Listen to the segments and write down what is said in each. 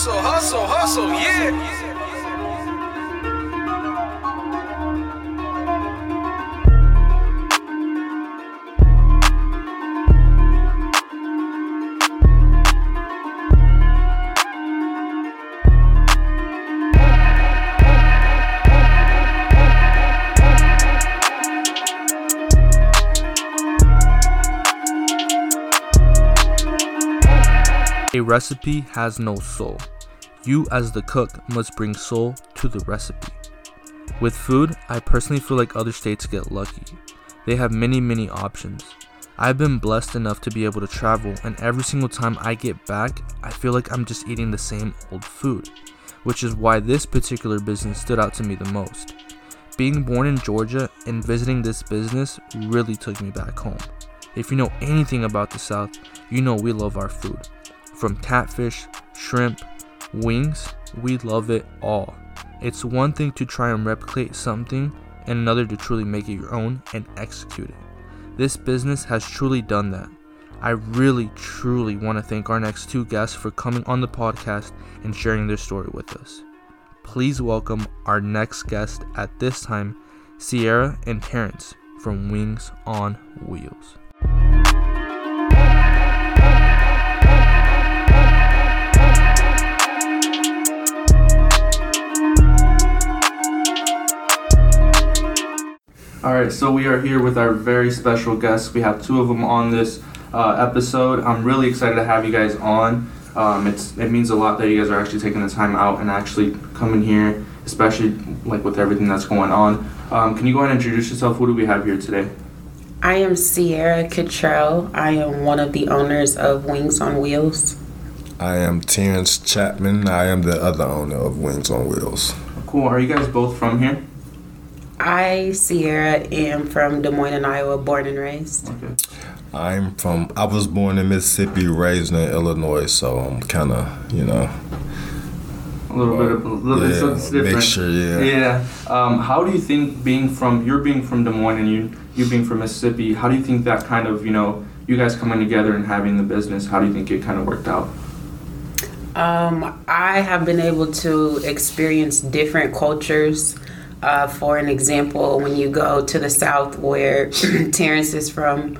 Hustle, hustle, hustle, yeah. Recipe has no soul. You, as the cook, must bring soul to the recipe. With food, I personally feel like other states get lucky. They have many, many options. I've been blessed enough to be able to travel, and every single time I get back, I feel like I'm just eating the same old food, which is why this particular business stood out to me the most. Being born in Georgia and visiting this business really took me back home. If you know anything about the South, you know we love our food. From catfish, shrimp, wings, we love it all. It's one thing to try and replicate something, and another to truly make it your own and execute it. This business has truly done that. I really, truly want to thank our next two guests for coming on the podcast and sharing their story with us. Please welcome our next guest at this time, Sierra and Terrence from Wings on Wheels. All right, so we are here with our very special guests. We have two of them on this uh, episode. I'm really excited to have you guys on. Um, it's it means a lot that you guys are actually taking the time out and actually coming here, especially like with everything that's going on. Um, can you go ahead and introduce yourself? Who do we have here today? I am Sierra Cottrell. I am one of the owners of Wings on Wheels. I am Terrence Chapman. I am the other owner of Wings on Wheels. Cool. Are you guys both from here? I, Sierra, am from Des Moines, Iowa, born and raised. Okay. I'm from. I was born in Mississippi, raised in Illinois, so I'm kind of, you know, A little bit of a little bit so it's different. mixture. Yeah. Yeah. Um, how do you think being from you're being from Des Moines and you you being from Mississippi? How do you think that kind of you know you guys coming together and having the business? How do you think it kind of worked out? Um, I have been able to experience different cultures. Uh, for an example, when you go to the South, where Terrence is from,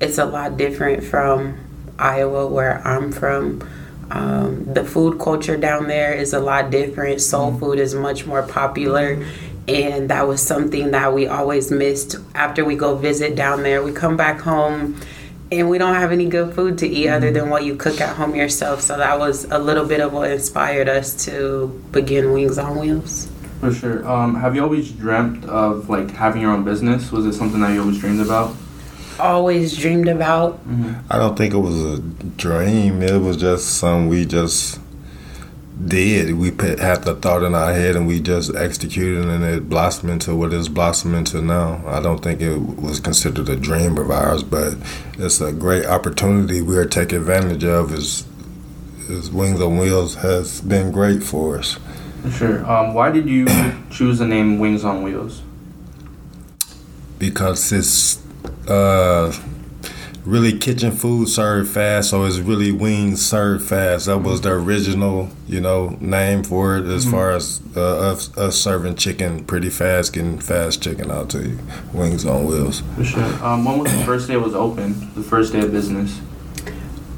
it's a lot different from Iowa, where I'm from. Um, the food culture down there is a lot different. Soul food is much more popular. And that was something that we always missed after we go visit down there. We come back home and we don't have any good food to eat other than what you cook at home yourself. So that was a little bit of what inspired us to begin Wings on Wheels. For sure. Um, have you always dreamt of like having your own business? Was it something that you always dreamed about? Always dreamed about. I don't think it was a dream. It was just something we just did. We put, had the thought in our head and we just executed, and it blossomed into what it's blossomed into now. I don't think it was considered a dream of ours, but it's a great opportunity we are taking advantage of. Is is Wings on Wheels has been great for us. For sure. Um, why did you choose the name Wings on Wheels? because it's uh, really kitchen food served fast, so it's really wings served fast. That was the original, you know, name for it. As far as uh, us, us serving chicken pretty fast, getting fast chicken out to you, wings on wheels. For sure. Um, when was the first day it was open? The first day of business,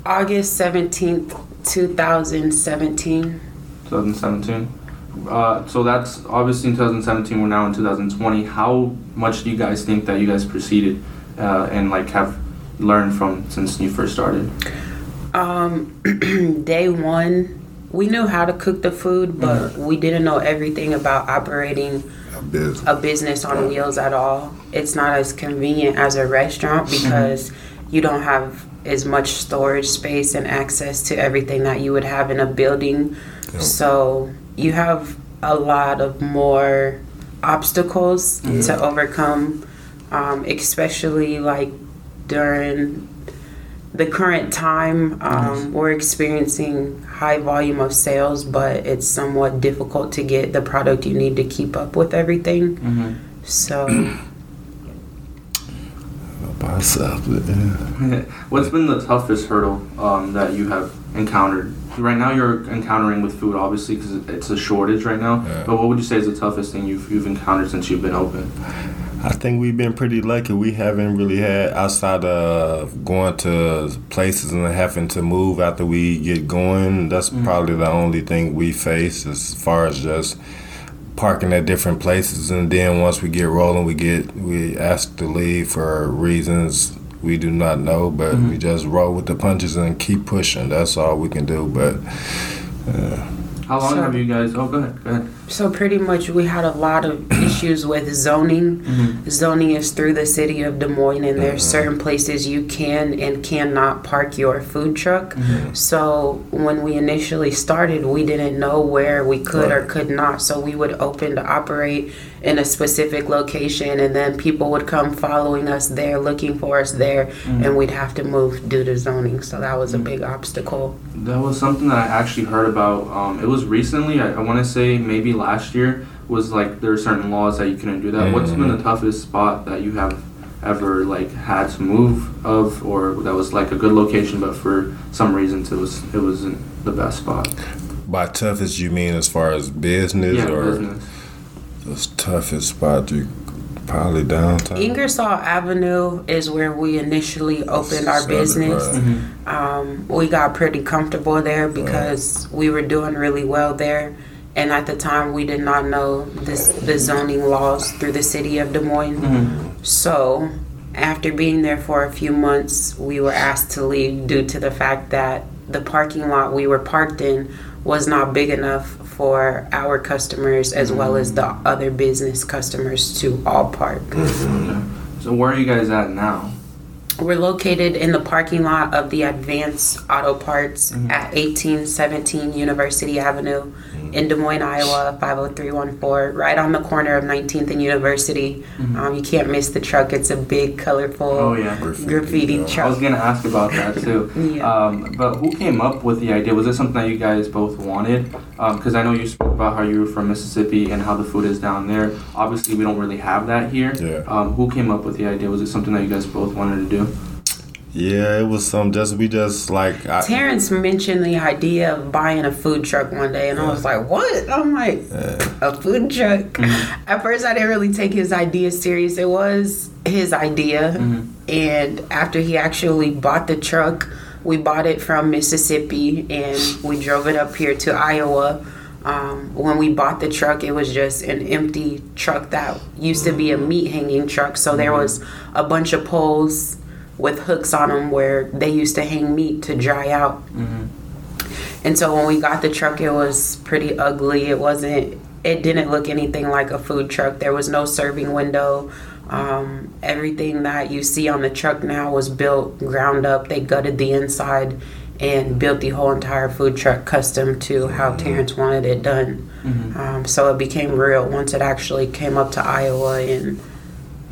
August 17th, 2017. 2017. Uh, so that's obviously in 2017. We're now in 2020. How much do you guys think that you guys proceeded uh, and like have learned from since you first started? Um, day one, we knew how to cook the food, but we didn't know everything about operating A business. a business on wheels at all. It's not as convenient as a restaurant because you don't have as much storage space and access to everything that you would have in a building. So you have a lot of more obstacles to overcome, um, especially like during the current time. Um, We're experiencing high volume of sales, but it's somewhat difficult to get the product you need to keep up with everything. Mm-hmm. So myself. Yeah. What's been the toughest hurdle um, that you have encountered? Right now, you're encountering with food, obviously, because it's a shortage right now. Yeah. But what would you say is the toughest thing you've, you've encountered since you've been open? I think we've been pretty lucky. We haven't really had outside of going to places and having to move after we get going. That's mm-hmm. probably the only thing we face as far as just parking at different places. And then once we get rolling, we get we asked to leave for reasons we do not know, but we mm-hmm. just roll with the punches and keep pushing. That's all we can do. But uh, How long So- have you guys? Oh, go ahead. Go ahead. So pretty much we had a lot of issues with zoning. Mm-hmm. Zoning is through the city of Des Moines and there's uh-huh. certain places you can and cannot park your food truck. Mm-hmm. So when we initially started, we didn't know where we could or could not. So we would open to operate in a specific location and then people would come following us there, looking for us there, mm-hmm. and we'd have to move due to zoning. So that was a big obstacle. That was something that I actually heard about. Um, it was recently. I, I want to say maybe last year was like there are certain laws that you couldn't do that. What's been the toughest spot that you have ever like had to move of, or that was like a good location, but for some reasons it was it wasn't the best spot. by toughest, you mean as far as business Yeah, or business. the toughest spot? You probably downtown. Ingersoll Avenue is where we initially opened our Southern, business. right. Um, we got pretty comfortable there because we were doing really well there. And at the time, we did not know this, the zoning laws through the city of Des Moines. So, after being there for a few months, we were asked to leave due to the fact that the parking lot we were parked in was not big enough for our customers as well as the other business customers to all park. So where are you guys at now? We're located in the parking lot of the Advanced Auto Parts Mm-hmm. at 1817 University Avenue in Des Moines, Iowa, 50314, right on the corner of 19th and University. Um, you can't miss the truck. It's a big, colorful Mm-hmm. Oh yeah. Graffiti, graffiti yeah. I was gonna ask about that too. Yeah. Um, but who came up with the idea? Was it something that you guys both wanted? Because I know you spoke about how you were from Mississippi and how the food is down there. Obviously, we don't really have that here. Yeah. Um, who came up with the idea? Was it something that you guys both wanted to do? Yeah, it was some just we just like I, Terrence mentioned the idea of buying a food truck one day, and I was like, "What?" I'm like, "A food truck." Mm-hmm. At first, I didn't really take his idea serious. It was his idea, mm-hmm. and after he actually bought the truck, we bought it from Mississippi, and we drove it up here to Iowa. Um, when we bought the truck, it was just an empty truck that used to be a mm-hmm. meat hanging truck. So there was a bunch of poles with hooks on them where they used to hang meat to dry out. And so when we got the truck, it was pretty ugly. It wasn't. It didn't look anything like a food truck. There was no serving window. Um, everything that you see on the truck now was built ground up. They gutted the inside and built the whole entire food truck custom to how Terrence wanted it done. Um, so it became real once it actually came up to Iowa and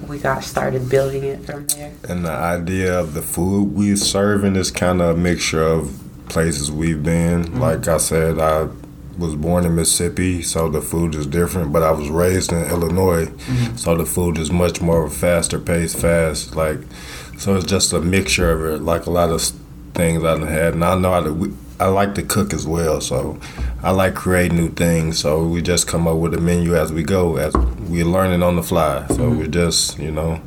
we got started building it from there. and the idea of the food we're serving is kind of a mixture of places we've been. Mm-hmm. Like I said, I was born in Mississippi, so the food is different. But I was raised in Illinois, mm-hmm. so the food is much more of a faster paced, fast. Like so, it's just a mixture of it. Like a lot of things I've had, and I know how to. we- I like to cook as well, so I like creating new things. So we just come up with a menu as we go, as we're learning on the fly. So we're just, you know,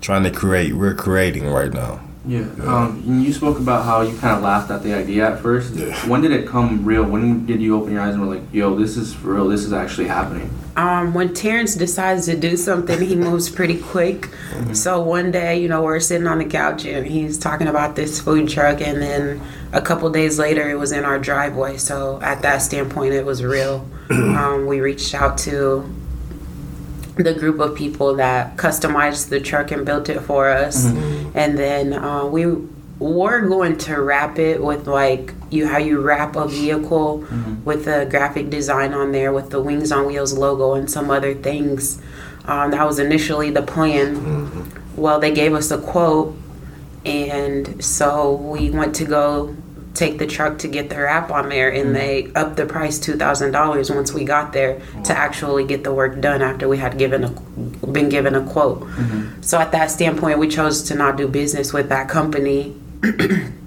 trying to create. We're creating right now. Yeah. Um, you spoke about how you kind of laughed at the idea at first. Yeah. When did it come real? When did you open your eyes and were like, "Yo, this is for real. This is actually happening." Um, when Terrence decides to do something, he moves pretty quick. So one day, you know, we're sitting on the couch and he's talking about this food truck, and then a couple days later, it was in our driveway. So at that standpoint, it was real. um, we reached out to the group of people that customized the truck and built it for us, and then uh, we were going to wrap it with like you how you wrap a vehicle with the graphic design on there with the Wings on Wheels logo and some other things. Um, that was initially the plan. Well, they gave us a quote, and so we went to go take the truck to get their app on there and mm. they upped the price $2000 once we got there to actually get the work done after we had given a been given a quote. Mm-hmm. So at that standpoint we chose to not do business with that company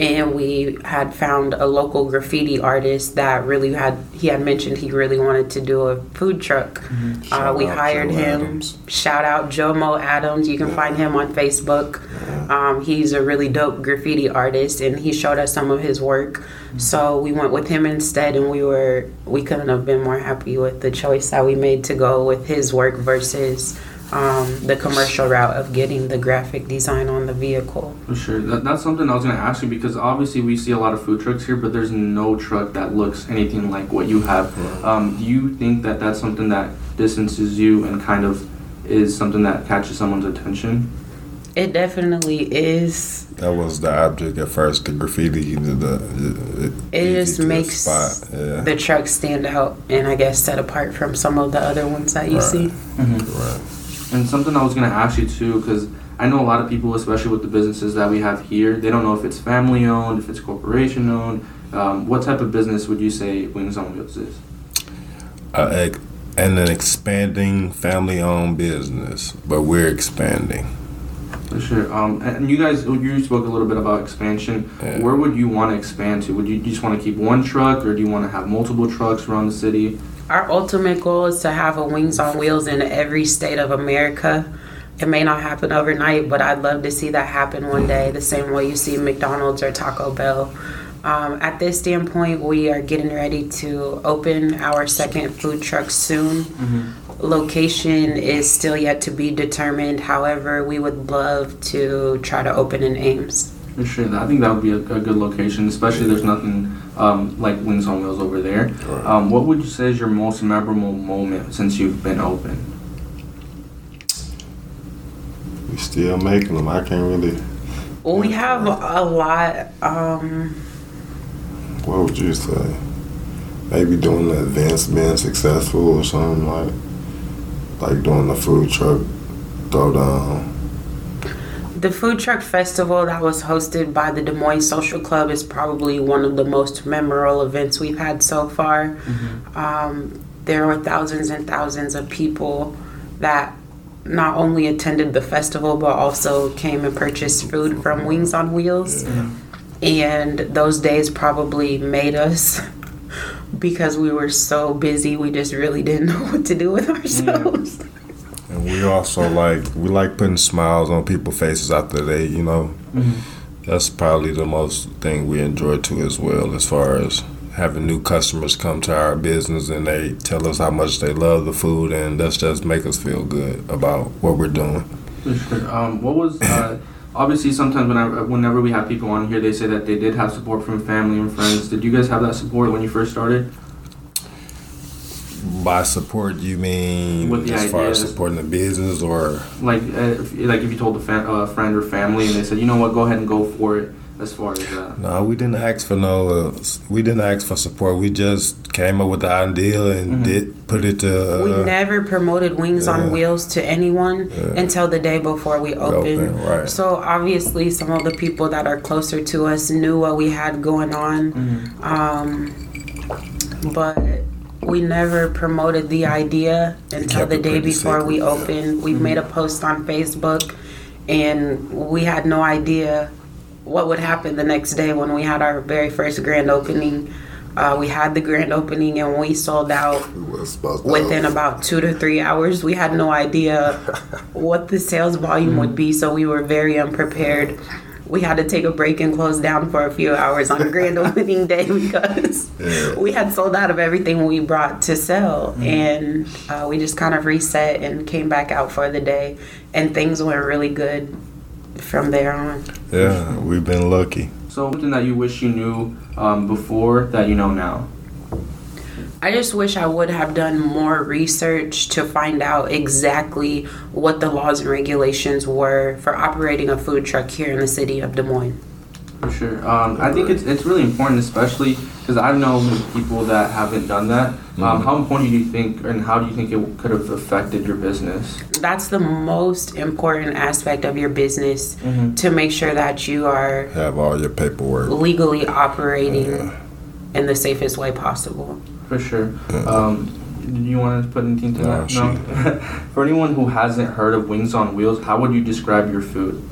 and we had found a local graffiti artist that really had he had mentioned he really wanted to do a food truck. Uh, we hired Joe him. Adams. shout out jomo adams. You can find him on facebook. Um, he's a really dope graffiti artist and he showed us some of his work. So we went with him instead and we were we couldn't have been more happy with the choice that we made to go with his work versus um, the commercial route of getting the graphic design on the vehicle For sure. That, that's something I was going to ask you because obviously we see a lot of food trucks here, but there's no truck that looks anything like what you have. Um, do you think that that's something that distances you and kind of is something that catches someone's attention? It definitely is. That was the object at first. The graffiti, the, the it, It just to makes spot. Yeah, the truck stand out and I guess set apart from some of the other ones that you Right. see. right. And something I was going to ask you too, because I know a lot of people, especially with the businesses that we have here, they don't know if it's family owned, if it's corporation owned. Um, what type of business would you say Wings on Wheels is? Uh, and an expanding family-owned business, but we're expanding. For sure. Um, and you guys, you spoke a little bit about expansion. Yeah. Where would you want to expand to? Would you just want to keep one truck, or do you want to have multiple trucks around the city? Our ultimate goal is to have a Wings on Wheels in every state of America. It may not happen overnight, but I'd love to see that happen one day, the same way you see McDonald's or Taco Bell. Um, at this standpoint, we are getting ready to open our second food truck soon. Location is still yet to be determined. However, we would love to try to open in Ames. For sure. I think that would be a, a good location, especially there's nothing um, like Wings on Wheels over there. Right. Um, what would you say is your most memorable moment since you've been open? We still making them. I can't really. Well, we have a lot. Um, What would you say? Maybe doing the events being successful or something like, like doing the food truck throwdown. The food truck festival that was hosted by the Des Moines Social Club is probably one of the most memorable events we've had so far. Um, there were thousands and thousands of people that not only attended the festival but also came and purchased food from Wings on Wheels. And those days probably made us because we were so busy, we just really didn't know what to do with ourselves. And we also like we like putting smiles on people's faces after they, you know. That's probably the most thing we enjoy too as well, as far as having new customers come to our business and they tell us how much they love the food, and that's just make us feel good about what we're doing. For sure. Um, what was uh, obviously sometimes when I, whenever we have people on here, they say that they did have support from family and friends. Did you guys have that support when you first started? By support, you mean With the as far as supporting the business or Like, uh, if, like if you told a fa- uh, friend or family and they said, you know what, go ahead and go for it. As far as that. No, we didn't ask for no. Uh, we didn't ask for support. We just came up with the idea and did put it to. Uh, We never promoted Wings yeah. on Wheels to anyone Yeah. until the day before we opened. opened, right. So obviously, some of the people that are closer to us knew what we had going on, um, but we never promoted the idea until the day before we secret, yeah. opened. We made a post on Facebook, and we had no idea what would happen the next day when we had our very first grand opening. Uh, we had the grand opening and we sold out was supposed to- within about two to three hours. We had no idea what the sales volume would be, so we were very unprepared. We had to take a break and close down for a few hours on grand opening day because Yeah. we had sold out of everything we brought to sell. And uh, we just kind of reset and came back out for the day, and things went really good from there on. Yeah, we've been lucky. So something that you wish you knew um, before that you know now. I just wish I would have done more research to find out exactly what the laws and regulations were for operating a food truck here in the city of Des Moines. For sure. Um, I think it's it's really important, especially because I've known people that haven't done that. Um, How important do you think, and how do you think it could have affected your business? That's the most important aspect of your business Mhm. to make sure that you are Have all your paperwork. legally operating in the safest way possible. For sure. Um, do you want to put anything to No, that? No. For anyone who hasn't heard of Wings on Wheels, how would you describe your food?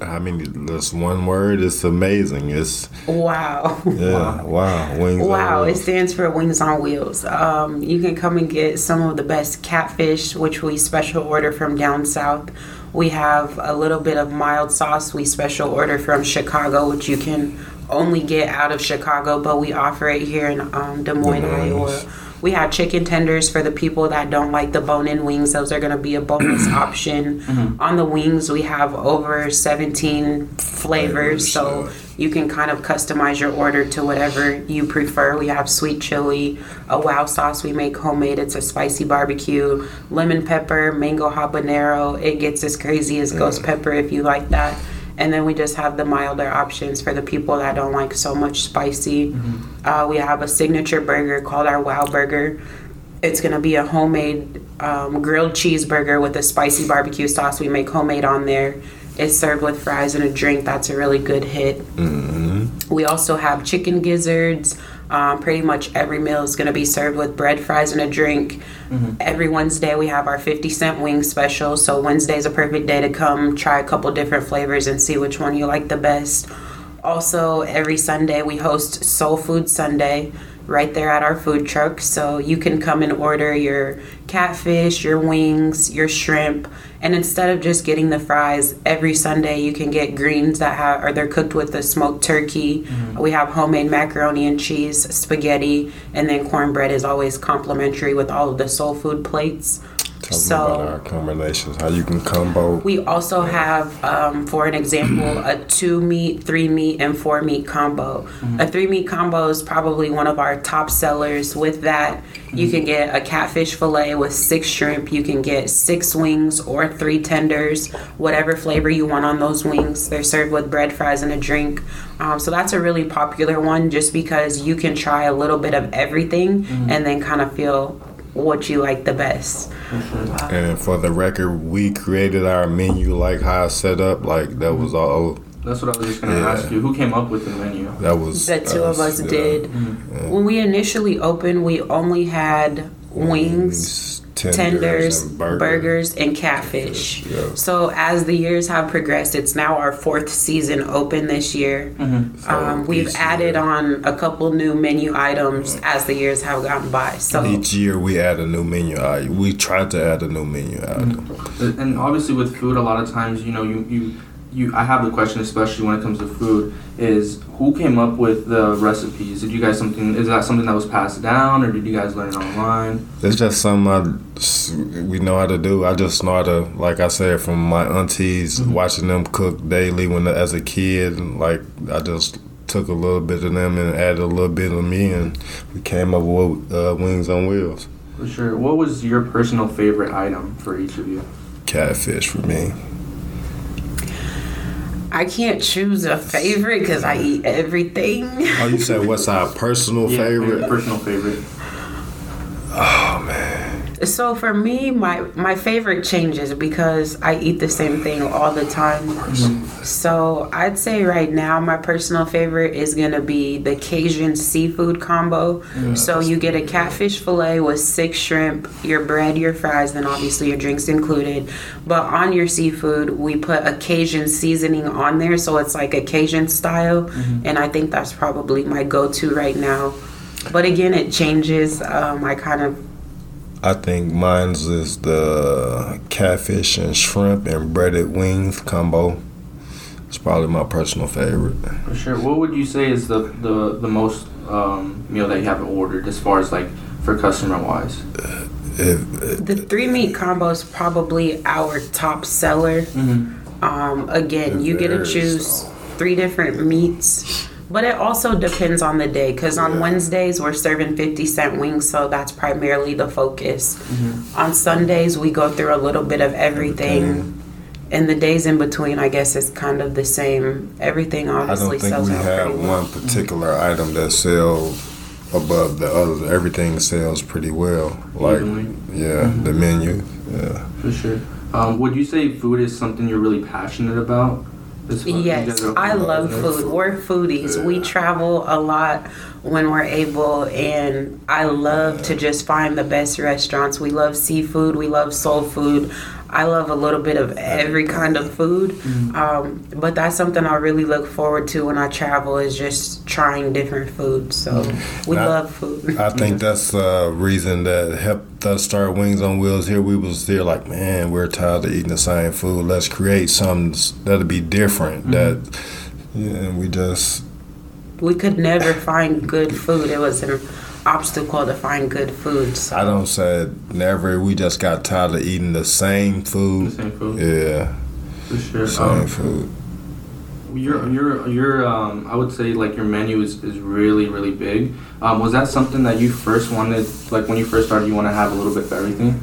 I mean, this one word is amazing. It's Wow. yeah, wow, wings. on Wow, it stands for Wings on Wheels. Um, you can come and get some of the best catfish, which we special order from down south. We have a little bit of mild sauce we special order from Chicago, which you can only get out of Chicago, but we offer it here in um, Des Moines. Iowa. We have chicken tenders for the people that don't like the bone in wings. Those are going to be a bonus option. On the wings, we have over 17 flavors. So you can kind of customize your order to whatever you prefer. We have sweet chili, a wow sauce we make homemade. It's a spicy barbecue, lemon pepper, mango habanero. It gets as crazy as ghost pepper if you like that. And then we just have the milder options for the people that don't like so much spicy. Uh, we have a signature burger called our Wow Burger. It's gonna be a homemade um, grilled cheeseburger with a spicy barbecue sauce we make homemade on there. It's served with fries and a drink. That's a really good hit. We also have chicken gizzards. Um, pretty much every meal is going to be served with bread, fries, and a drink. Every Wednesday, we have our 50 cent wing special. So, Wednesday is a perfect day to come try a couple different flavors and see which one you like the best. Also, every Sunday, we host Soul Food Sunday right there at our food truck. So, you can come and order your catfish, your wings, your shrimp. And instead of just getting the fries every Sunday, you can get greens that have, or they're cooked with the smoked turkey. Mm-hmm. We have homemade macaroni and cheese, spaghetti, and then cornbread is always complimentary with all of the soul food plates. So- about our combinations. How you can combo. We also have, um, for an example, a two meat, three meat, and four meat combo. A three meat combo is probably one of our top sellers. With that, you can get a catfish fillet with six shrimp. You can get six wings or three tenders, whatever flavor you want on those wings. They're served with bread, fries, and a drink. Um, so that's a really popular one just because you can try a little bit of everything and then kind of feel what you like the best. Mm-hmm. And for the record, we created our menu like how I set up. Like that was all. That's what I was just going to Yeah. ask you. Who came up with the menu? That was The two of us yeah. did. Mm-hmm. When we initially opened, we only had wings, tenders, tenders, and burgers, burgers. and catfish. Yeah. So as the years have progressed, it's now our fourth season open this year. Mm-hmm. So Um, we've added year- on a couple new menu items as the years have gone by. So Each year we add a new menu item. We try to add a new menu item. And obviously, with food, a lot of times, you know, you you. You, I have the question, especially when it comes to food, is who came up with the recipes? Did you guys something? Is that something that was passed down, or did you guys learn it online? It's just something I, we know how to do. I just know how to, like I said, from my aunties, watching them cook daily when as a kid. and, Like I just took a little bit of them and added a little bit of me, and we came up with uh, wings on wheels. For sure. What was your personal favorite item for each of you? Catfish for me. I can't choose a favorite because I eat everything. Oh, you said what's our personal Yeah, favorite? Personal favorite. So for me, my my favorite changes because I eat the same thing all the time. So I'd say right now my personal favorite is gonna be the Cajun seafood combo. so you get a catfish fillet with six shrimp, your bread, your fries, then obviously your drinks included. But on your seafood, we put a Cajun seasoning on there, so it's like a Cajun style, and I think that's probably my go-to right now. But again, it changes. Um, I kind of I think mine's is the catfish and shrimp and breaded wings combo. It's probably my personal favorite. For sure. What would you say is the the, the most um, meal that you have ordered as far as like for customer wise? If, The three meat combo is probably our top seller. Mm-hmm. Um, again, you get to choose so. three different meats, but it also depends on the day. Because on Yeah. Wednesdays we're serving fifty cent wings, so that's primarily the focus. Mm-hmm. On Sundays we go through a little bit of everything. and the days in between, I guess, is kind of the same. Everything I obviously don't think we out have pretty well. one particular item that sells above the other. Everything sells pretty well. Like Evenly. yeah, the menu. Yeah. For sure. Um, would you say food is something you're really passionate about? As far- you Yes, I love food. We're foodies. We travel a lot when we're able, and I love to just find the best restaurants. We love seafood. We love soul food. I love a little bit of every kind of food, Mm-hmm. um, but that's something I really look forward to when I travel is just trying different foods. So Mm-hmm. we Now- love food. I think that's the reason that helped us start Wings on Wheels here. We was there like, man, we're tired of eating the same food. Let's create something that'll be different. That yeah, and we just We could never find good food. It was an obstacle to find good food. So. I don't say never. We just got tired of eating the same The food. same food. Yeah, For sure. same Um, food. Your your your um I would say like your menu is, is really really big. Um, was that something that you first wanted like when you first started you want to have a little bit of everything?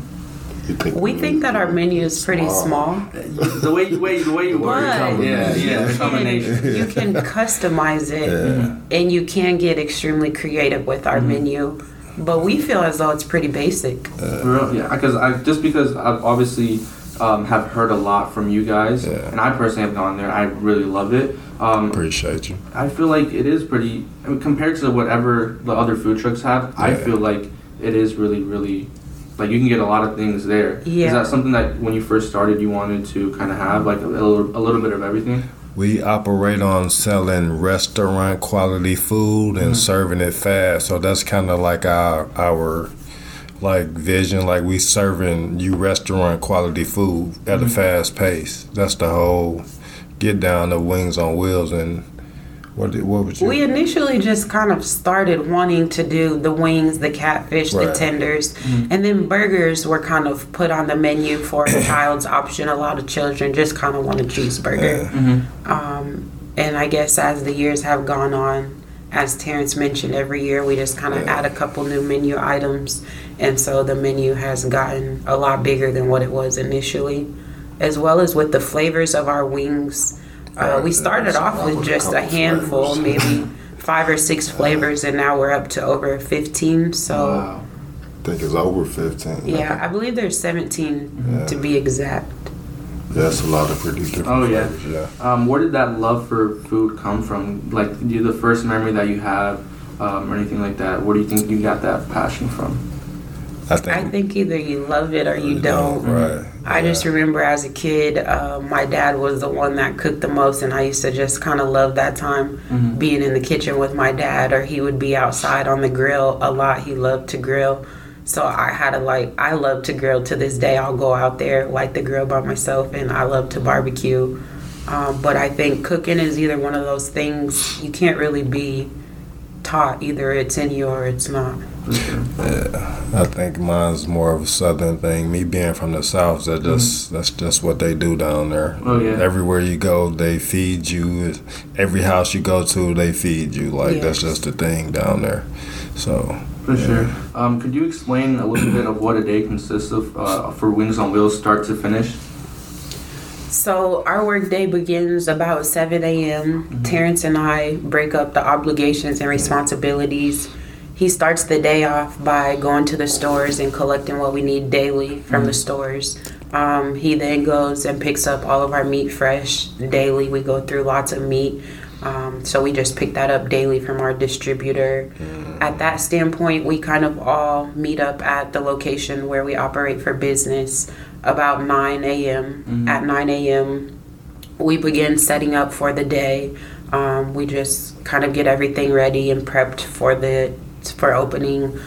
You think We think that our menu is pretty small. the way you way the way you word But yeah yeah the you combination. can, you can customize it Yeah. and you can get extremely creative with our menu. But we feel as though it's pretty basic. For real, yeah, because I just because I've obviously um, have heard a lot from you guys, Yeah. and I personally have gone there. I really love it. Um, Appreciate you. I feel like it is pretty I mean, compared to whatever the other food trucks have. I feel like it is really, really like you can get a lot of things there. Yeah. Is that something that when you first started you wanted to kind of have like a little, a little bit of everything? We operate on selling restaurant quality food and mm-hmm. serving it fast. So that's kind of like our our like vision. Like we serving you restaurant quality food at a mm-hmm. fast pace. That's the whole get down of wings on wheels. And what did, what would you? We initially just kind of started wanting to do the wings, the catfish, the Right. tenders, and then burgers were kind of put on the menu for a child's option. A lot of children just kind of want a cheeseburger. Um, and I guess as the years have gone on, as Terrence mentioned, every year we just kind of Yeah. add a couple new menu items. And so the menu has gotten a lot bigger than what it was initially, as well as with the flavors of our wings. Uh, we started off with With just a handful, flavors. maybe five or six flavors, and now we're up to over 15. So, Wow. I think it's over fifteen. yeah, I believe there's 17 Yeah. to be exact. That's a lot of pretty different. Oh, yeah. flavors, yeah. Um, where did that love for food come from? Like, you the first memory that you have, um, or anything like that? Where do you think you got that passion from? I think. I think either you love it or you don't. Right. I just remember as a kid, uh, my dad was the one that cooked the most, and I used to just kind of love that time Mhm. being in the kitchen with my dad, or he would be outside on the grill a lot. He loved to grill. So I had a like, I love to grill to this day. I'll go out there, light the grill by myself, and I love to barbecue. Um, but I think cooking is either one of those things you can't really be taught. Either it's in you or it's not. For sure. Yeah, I think mine's more of a southern thing. Me being from the south, that just that's just what they do down there. Oh, yeah. Everywhere you go, they feed you. Every house you go to, they feed you. Like Yeah. that's just the thing down there. So For sure. Um, could you explain a little bit of what a day consists of uh, for Wings on Wheels, start to finish? So our work day begins about 7 a.m. Terrence and I break up the obligations and responsibilities. He starts the day off by going to the stores and collecting what we need daily from the stores. Um, he then goes and picks up all of our meat fresh daily. We go through lots of meat. Um, so we just pick that up daily from our distributor. At that standpoint, we kind of all meet up at the location where we operate for business about 9 a.m. At 9 a.m., we begin setting up for the day. Um, we just kind of get everything ready and prepped for the for opening.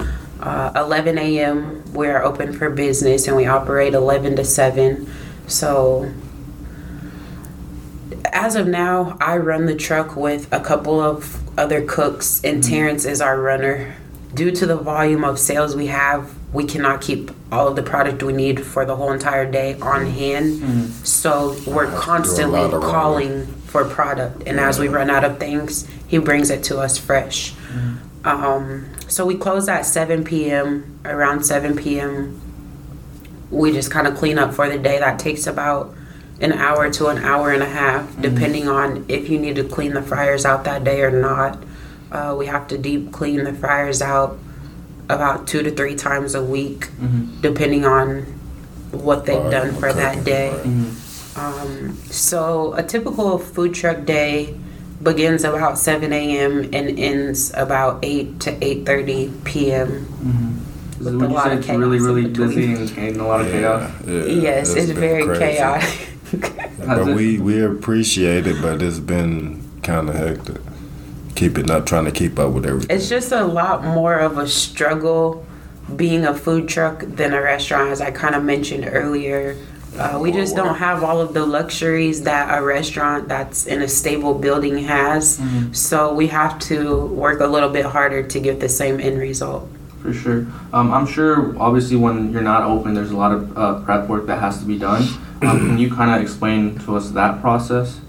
Uh, 11 a.m. We're open for business and we operate 11 to 7. So as of now, I run the truck with a couple of other cooks, and Terrence is our runner. Due to the volume of sales we have, we cannot keep all of the product we need for the whole entire day on hand. So we're Have to do a constantly calling for product, and as we run out of things, he brings it to us fresh. Um, so we close at 7 p.m. Around 7 p.m., we just kind of clean up for the day. That takes about an hour to an hour and a half, depending on if you need to clean the fryers out that day or not. Uh, we have to deep clean the fryers out about two to three times a week, depending on what they've Right, done for that okay, day. right. Um, so a typical food truck day begins about 7 a.m. and ends about 8 to 8:30 p.m. With Would a you lot say of it's really, really busy and, and a lot of chaos? Yeah, yeah, yes, it's very crazy. chaotic. But we we appreciate it, but it's been kind of hectic. Keeping up, trying to keep up with everything. It's just a lot more of a struggle being a food truck than a restaurant, as I kind of mentioned earlier. Uh, we just don't have all of the luxuries that a restaurant that's in a stable building has. So we have to work a little bit harder to get the same end result. For sure. Um, I'm sure, obviously, when you're not open, there's a lot of uh, prep work that has to be done. Um, can you kind of explain to us that process?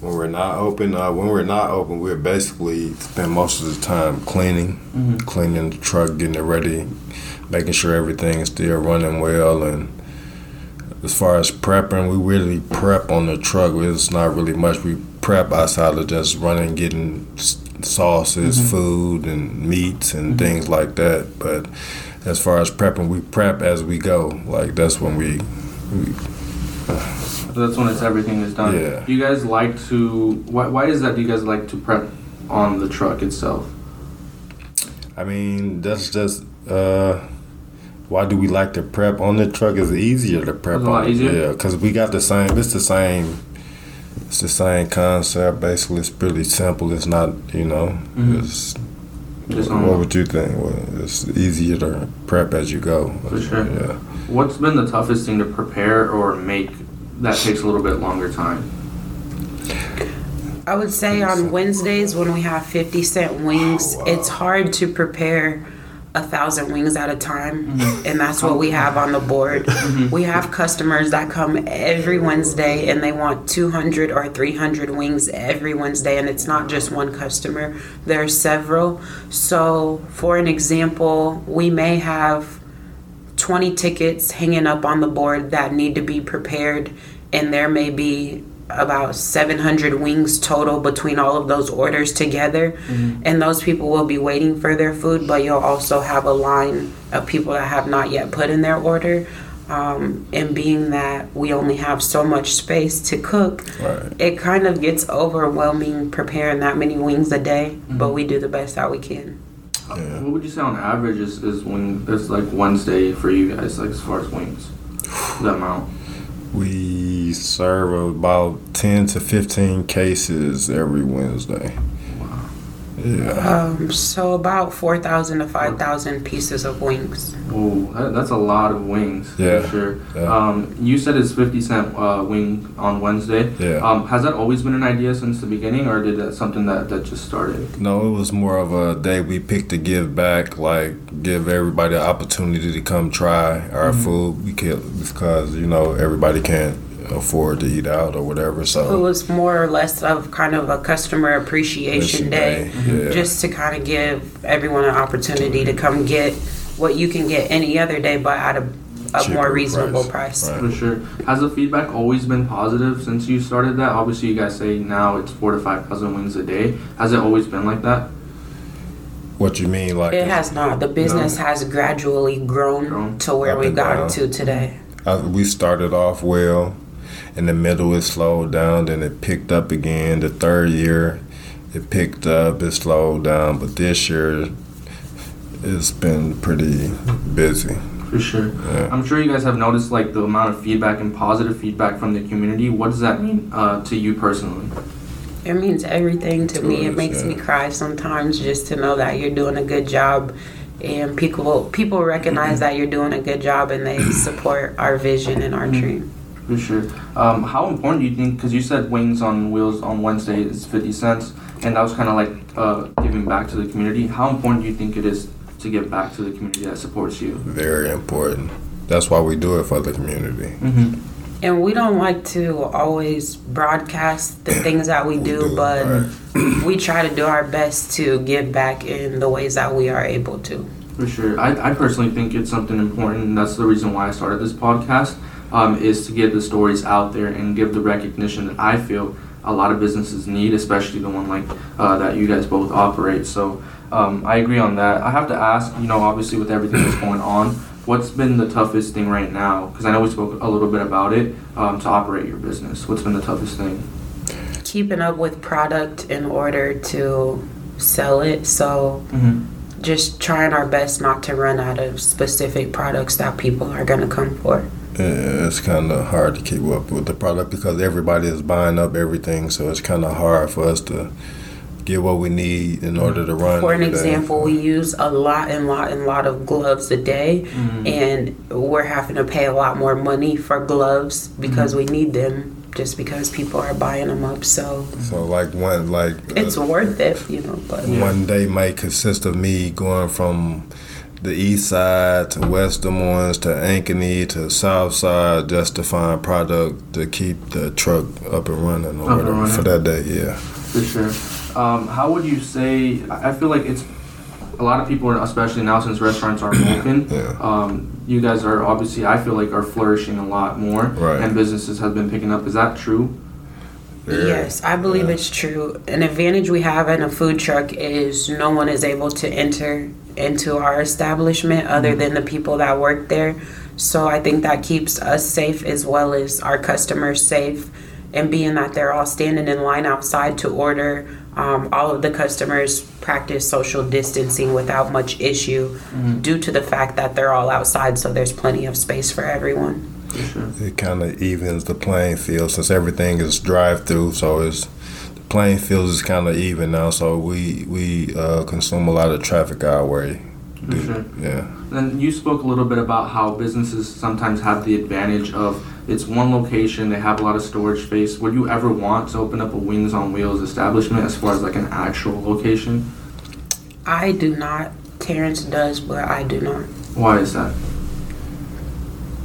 When we're not open, uh, when we're not open, we're basically spend most of the time cleaning, Mm-hmm. cleaning the truck, getting it ready, making sure everything is still running well. And as far as prepping, we really prep on the truck. It's not really much we prep outside of just running, getting sauces, Mm-hmm. food, and meats and things like that. But as far as prepping, we prep as we go. Like that's when we, we So that's when it's everything is done. Yeah. Do you guys like to? Why, why is that? Do you guys like to prep on the truck itself? I mean, that's just uh, why do we like to prep on the truck? Is easier to prep It's a lot on. easier? Yeah, because we got the same. It's the same. It's the same concept. Basically, it's pretty simple. It's not, you know. Mhm. It's, Just what would you think? Well, it's easier to prep as you go. For sure. Yeah. What's been the toughest thing to prepare or make that takes a little bit longer time? I would say on Wednesdays when we have 50 cent wings, Oh, wow. it's hard to prepare a thousand wings at a time. Mm-hmm. And that's what we have on the board. Mm-hmm. We have customers that come every Wednesday and they want 200 or 300 wings every Wednesday. And it's not just one customer, there are several. So, for an example, we may have 20 tickets hanging up on the board that need to be prepared, and there may be about 700 wings total between all of those orders together. And those people will be waiting for their food, but you'll also have a line of people that have not yet put in their order. Um, and being that we only have so much space to cook, Right. it kind of gets overwhelming preparing that many wings a day, but we do the best that we can. Yeah. What would you say on average is, is when it's like Wednesday for you guys, like as far as wings? The amount. We serve about ten to fifteen cases every Wednesday. Yeah. Um, so about 4,000 to 5,000 pieces of wings. Oh, that, that's a lot of wings. Yeah, For sure. yeah. Um, you said it's 50 cent uh, wing on Wednesday. Yeah. Um, has that always been an idea since the beginning, or did that something that, that just started? No, it was more of a day we picked to give back, like give everybody an opportunity to come try our Mm-hmm. food. We could because you know everybody can't afford to eat out or whatever. So it was more or less of kind of a customer appreciation day, yeah. just to kind of give everyone an opportunity to come get what you can get any other day, but at a, a more reasonable price. price. Right. For sure. Has the feedback always been positive since you started that? Obviously, you guys say now it's four to five thousand wings a day. Has it always been like that? what you mean, like It has not. The business has gradually grown, Grown. to where we've and gotten down. to today. Uh, we started off well. In the middle, it slowed down. Then it picked up again. The third year, it picked up. It slowed down. But this year, it's been pretty busy. For sure. Yeah. I'm sure you guys have noticed like the amount of feedback and positive feedback from the community. What does that mean uh, to you personally? It means everything to To me. It makes yeah. me cry sometimes just to know that you're doing a good job and people people recognize that you're doing a good job and they support our vision and our dream. For sure. Um, how important do you think? Because you said wings on wheels on Wednesday is fifty cents, and that was kind of like uh, giving back to the community. How important do you think it is to give back to the community that supports you? Very important. That's why we do it for the community. Mm-hmm. And we don't like to always broadcast the things that we do, do, but right. we try to do our best to give back in the ways that we are able to. For sure. I, I personally think it's something important, and that's the reason why I started this podcast. Um, is to get the stories out there and give the recognition that I feel a lot of businesses need, especially the one like uh, that you guys both operate. So um, I agree on that. I have to ask, you know, obviously with everything that's going on, what's been the toughest thing right now? Because I know we spoke a little bit about it um, to operate your business. What's been the toughest thing? Keeping up with product in order to sell it. So Mm-hmm. just trying our best not to run out of specific products that people are going to come for. Yeah, it's kind of hard to keep up with the product because everybody is buying up everything. So it's kind of hard for us to get what we need in order to run. For an every day. example, we use a lot and lot and lot of gloves a day, Mm-hmm. and we're having to pay a lot more money for gloves because Mm-hmm. we need them just because people are buying them up. So So like one like it's uh, worth it, you know. But one day might consist of me going from the east side to West Des Moines to Ankeny to South Side just to find product to keep the truck up and running or Up and whatever running. for that day. Yeah. For sure. Um, how would you say? I I feel like it's a lot of people, are, especially now since restaurants are open. Yeah. Um, you guys are obviously, I feel like, are flourishing a lot more, Right. and businesses have been picking up. Is that true? Very. Yes, I believe Yeah. it's true. An advantage we have in a food truck is no one is able to enter into our establishment other than the people that work there. So I think that keeps us safe as well as our customers safe. And being that they're all standing in line outside to order, um, all of the customers practice social distancing without much issue due to the fact that they're all outside, so there's plenty of space for everyone. Sure. It kind of evens the playing field since everything is drive through. So it's the playing field is kind of even now. So we we uh, consume a lot of traffic our way. For sure. Yeah. Then you spoke a little bit about how businesses sometimes have the advantage of it's one location, they have a lot of storage space. Would you ever want to open up a Wingz on Wheelz establishment as far as like an actual location? I do not. Terrence does, but I do not. Why is that?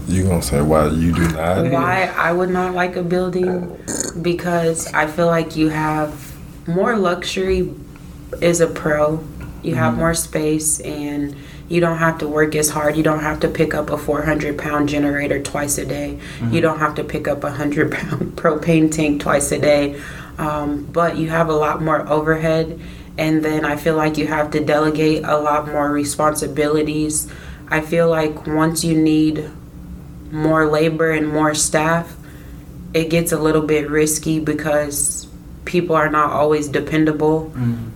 You gonna say why you do not? Why I would not like a building because I feel like you have more luxury is a pro. You have more space and you don't have to work as hard. You don't have to pick up a 400 pound generator twice a day. You don't have to pick up a 100 pound propane tank twice a day. Um, but you have a lot more overhead. And then I feel like you have to delegate a lot more responsibilities. I feel like once you need more labor and more staff, it gets a little bit risky because people are not always dependable.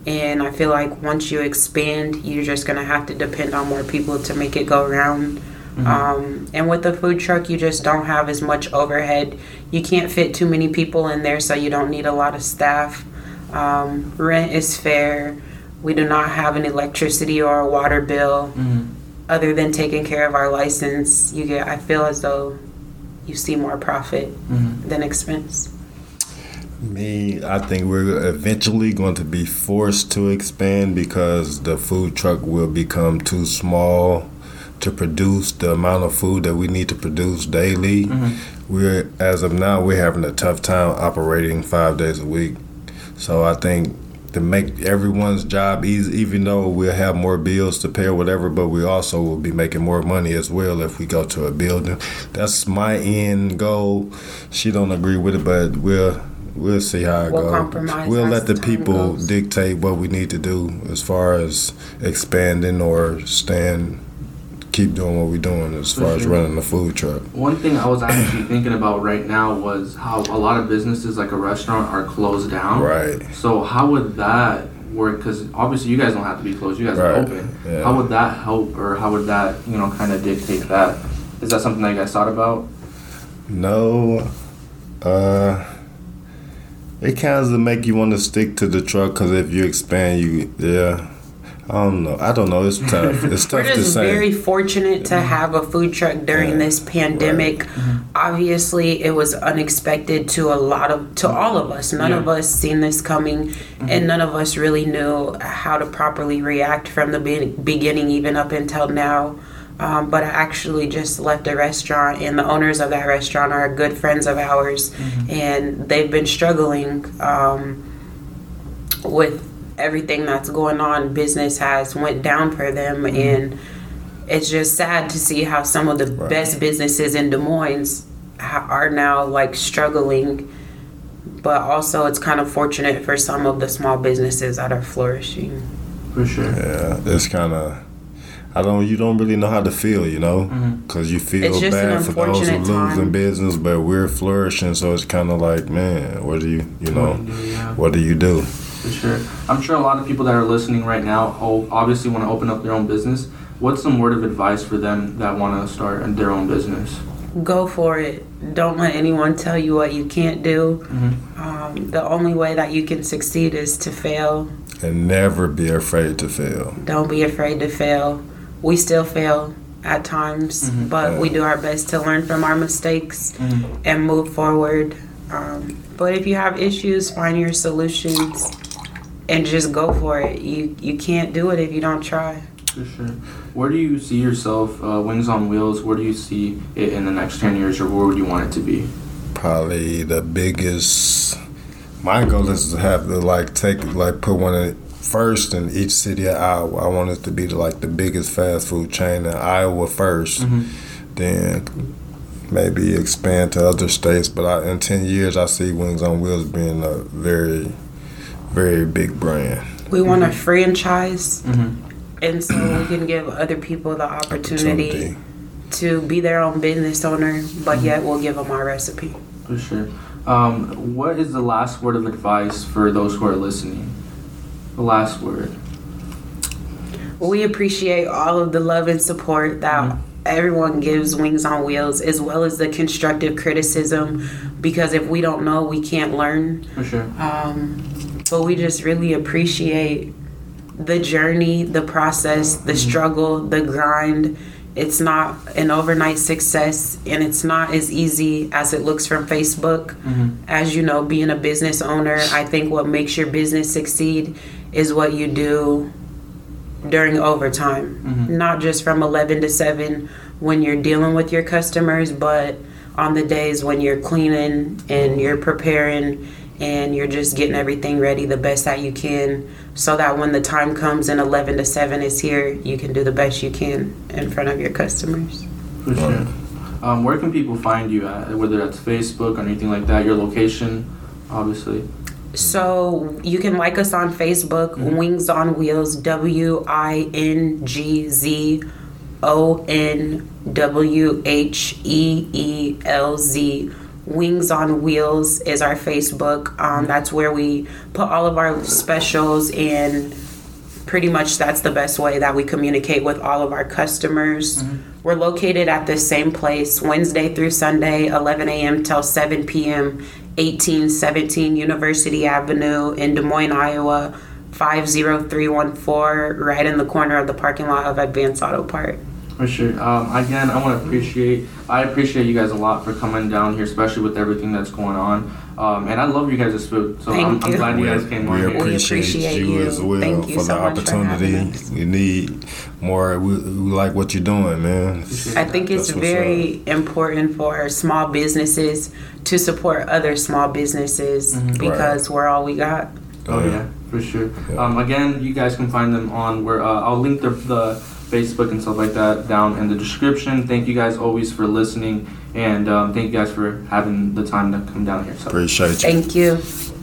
And I feel like once you expand, you're just going to have to depend on more people to make it go round. Um, and with the food truck, you just don't have as much overhead. You can't fit too many people in there, so you don't need a lot of staff. Um, rent is fair. We do not have an electricity or a water bill other than taking care of our license, you get. I feel as though you see more profit mm-hmm. than expense. Me, I think we're eventually going to be forced to expand because the food truck will become too small to produce the amount of food that we need to produce daily. Mm-hmm. We're as of now we're having a tough time operating five days a week. So I think to make everyone's job easy, even though we'll have more bills to pay or whatever, but we also will be making more money as well if we go to a building. That's my end goal. She don't agree with it, but we'll we'll see how it We'll goes. compromise We'll let the people dictate what we need to do as far as expanding or staying, keep doing what we're doing as For far as running the food truck. One thing I was actually thinking about right now was how a lot of businesses, like a restaurant, are closed down. Right. So how would that work? Because obviously you guys don't have to be closed; you guys are open. Yeah. How would that help, or how would that, you know, kind of dictate that? Is that something that you guys thought about? No, uh, it kind of make you want to stick to the truck because if you expand, you yeah. I don't know. I don't know. It's tough. It's tough. We're to just say. very fortunate to have a food truck during Yeah. this pandemic. Obviously, it was unexpected to a lot of to all of us. None Yeah. of us seen this coming, and none of us really knew how to properly react from the be- beginning, even up until now. Um, but I actually just left a restaurant, and the owners of that restaurant are good friends of ours, and they've been struggling um, with everything that's going on. Business has went down for them, mm-hmm. and it's just sad to see how some of the Right. best businesses in Des Moines ha- are now like struggling, but also it's kind of fortunate for some of the small businesses that are flourishing. For sure. Yeah, it's kind of. I don't. You don't really know how to feel, you know, mm-hmm. because you feel It's bad for those who unfortunate losing business, but we're flourishing. So it's kind of like, man, what do you, you know, What do you do, yeah. What do you do? For sure. I'm sure a lot of people that are listening right now obviously want to open up their own business. What's some word of advice for them that want to start their own business? Go for it. Don't let anyone tell you what you can't do. Mm-hmm. Um, the only way that you can succeed is to fail. And never be afraid to fail. Don't be afraid to fail. We still fail at times, Mhm. but we do our best to learn from our mistakes Mm-hmm. and move forward. Um, but if you have issues, find your solutions and just go for it. You you can't do it if you don't try. For sure. Where do you see yourself, uh, Wingz on Wheelz? Where do you see it in the next 10 years, or where would you want it to be? Probably the biggest. My goal is to have to like take like put one in first in each city of Iowa. I want it to be like the biggest fast food chain in Iowa 1st Mm-hmm. then maybe expand to other states. But I, in ten years, I see Wingz on Wheelz being a very, very big brand. We want to franchise, Mm-hmm. and so we can give other people the opportunity Opportunity. to be their own business owner, but yet we'll give them our recipe. For sure. Um, what is the last word of advice for those who are listening? The last word. We appreciate all of the love and support that everyone gives Wingz on Wheelz, as well as the constructive criticism, because if we don't know, we can't learn. For sure. Um, but we just really appreciate the journey, the process, the struggle, the grind. It's not an overnight success, and it's not as easy as it looks from Facebook. Mm-hmm. As you know, being a business owner, I think what makes your business succeed is what you do during overtime, Mhm. not just from 11 to 7 when you're dealing with your customers, but on the days when you're cleaning and you're preparing and you're just getting everything ready the best that you can so that when the time comes and 11 to 7 is here, you can do the best you can in front of your customers. For sure. Um, where can people find you at? Whether that's Facebook or anything like that, your location, obviously. So you can like us on Facebook, Wingz on Wheelz, W I N G Z O N W H E E L Z. Wingz on Wheelz is our Facebook. Um, that's where we put all of our specials and pretty much that's the best way that we communicate with all of our customers. We're located at the same place Wednesday through Sunday, 11 a.m. till 7 p.m., 1817 University Avenue in Des Moines, Iowa, 50314, right in the corner of the parking lot of Advanced Auto Part. For sure. Um, again, I want to appreciate. I appreciate you guys a lot for coming down here, especially with everything that's going on. Um, and I love you guys' food, so I'm, Thank I'm you. glad you We, guys came we on here. appreciate, appreciate you, you. as well Thank for so the much for opportunity. having us. we need more. We, we like what you're doing, man. I think it's That's what's very important for small businesses to support other small businesses Mhm. because we're all we got. Oh yeah, for sure. Yeah. Um, again, you guys can find them on where uh, I'll link the, the Facebook and stuff like that down in the description. Thank you guys always for listening, and um, thank you guys for having the time to come down here. So. Appreciate you. Thank you.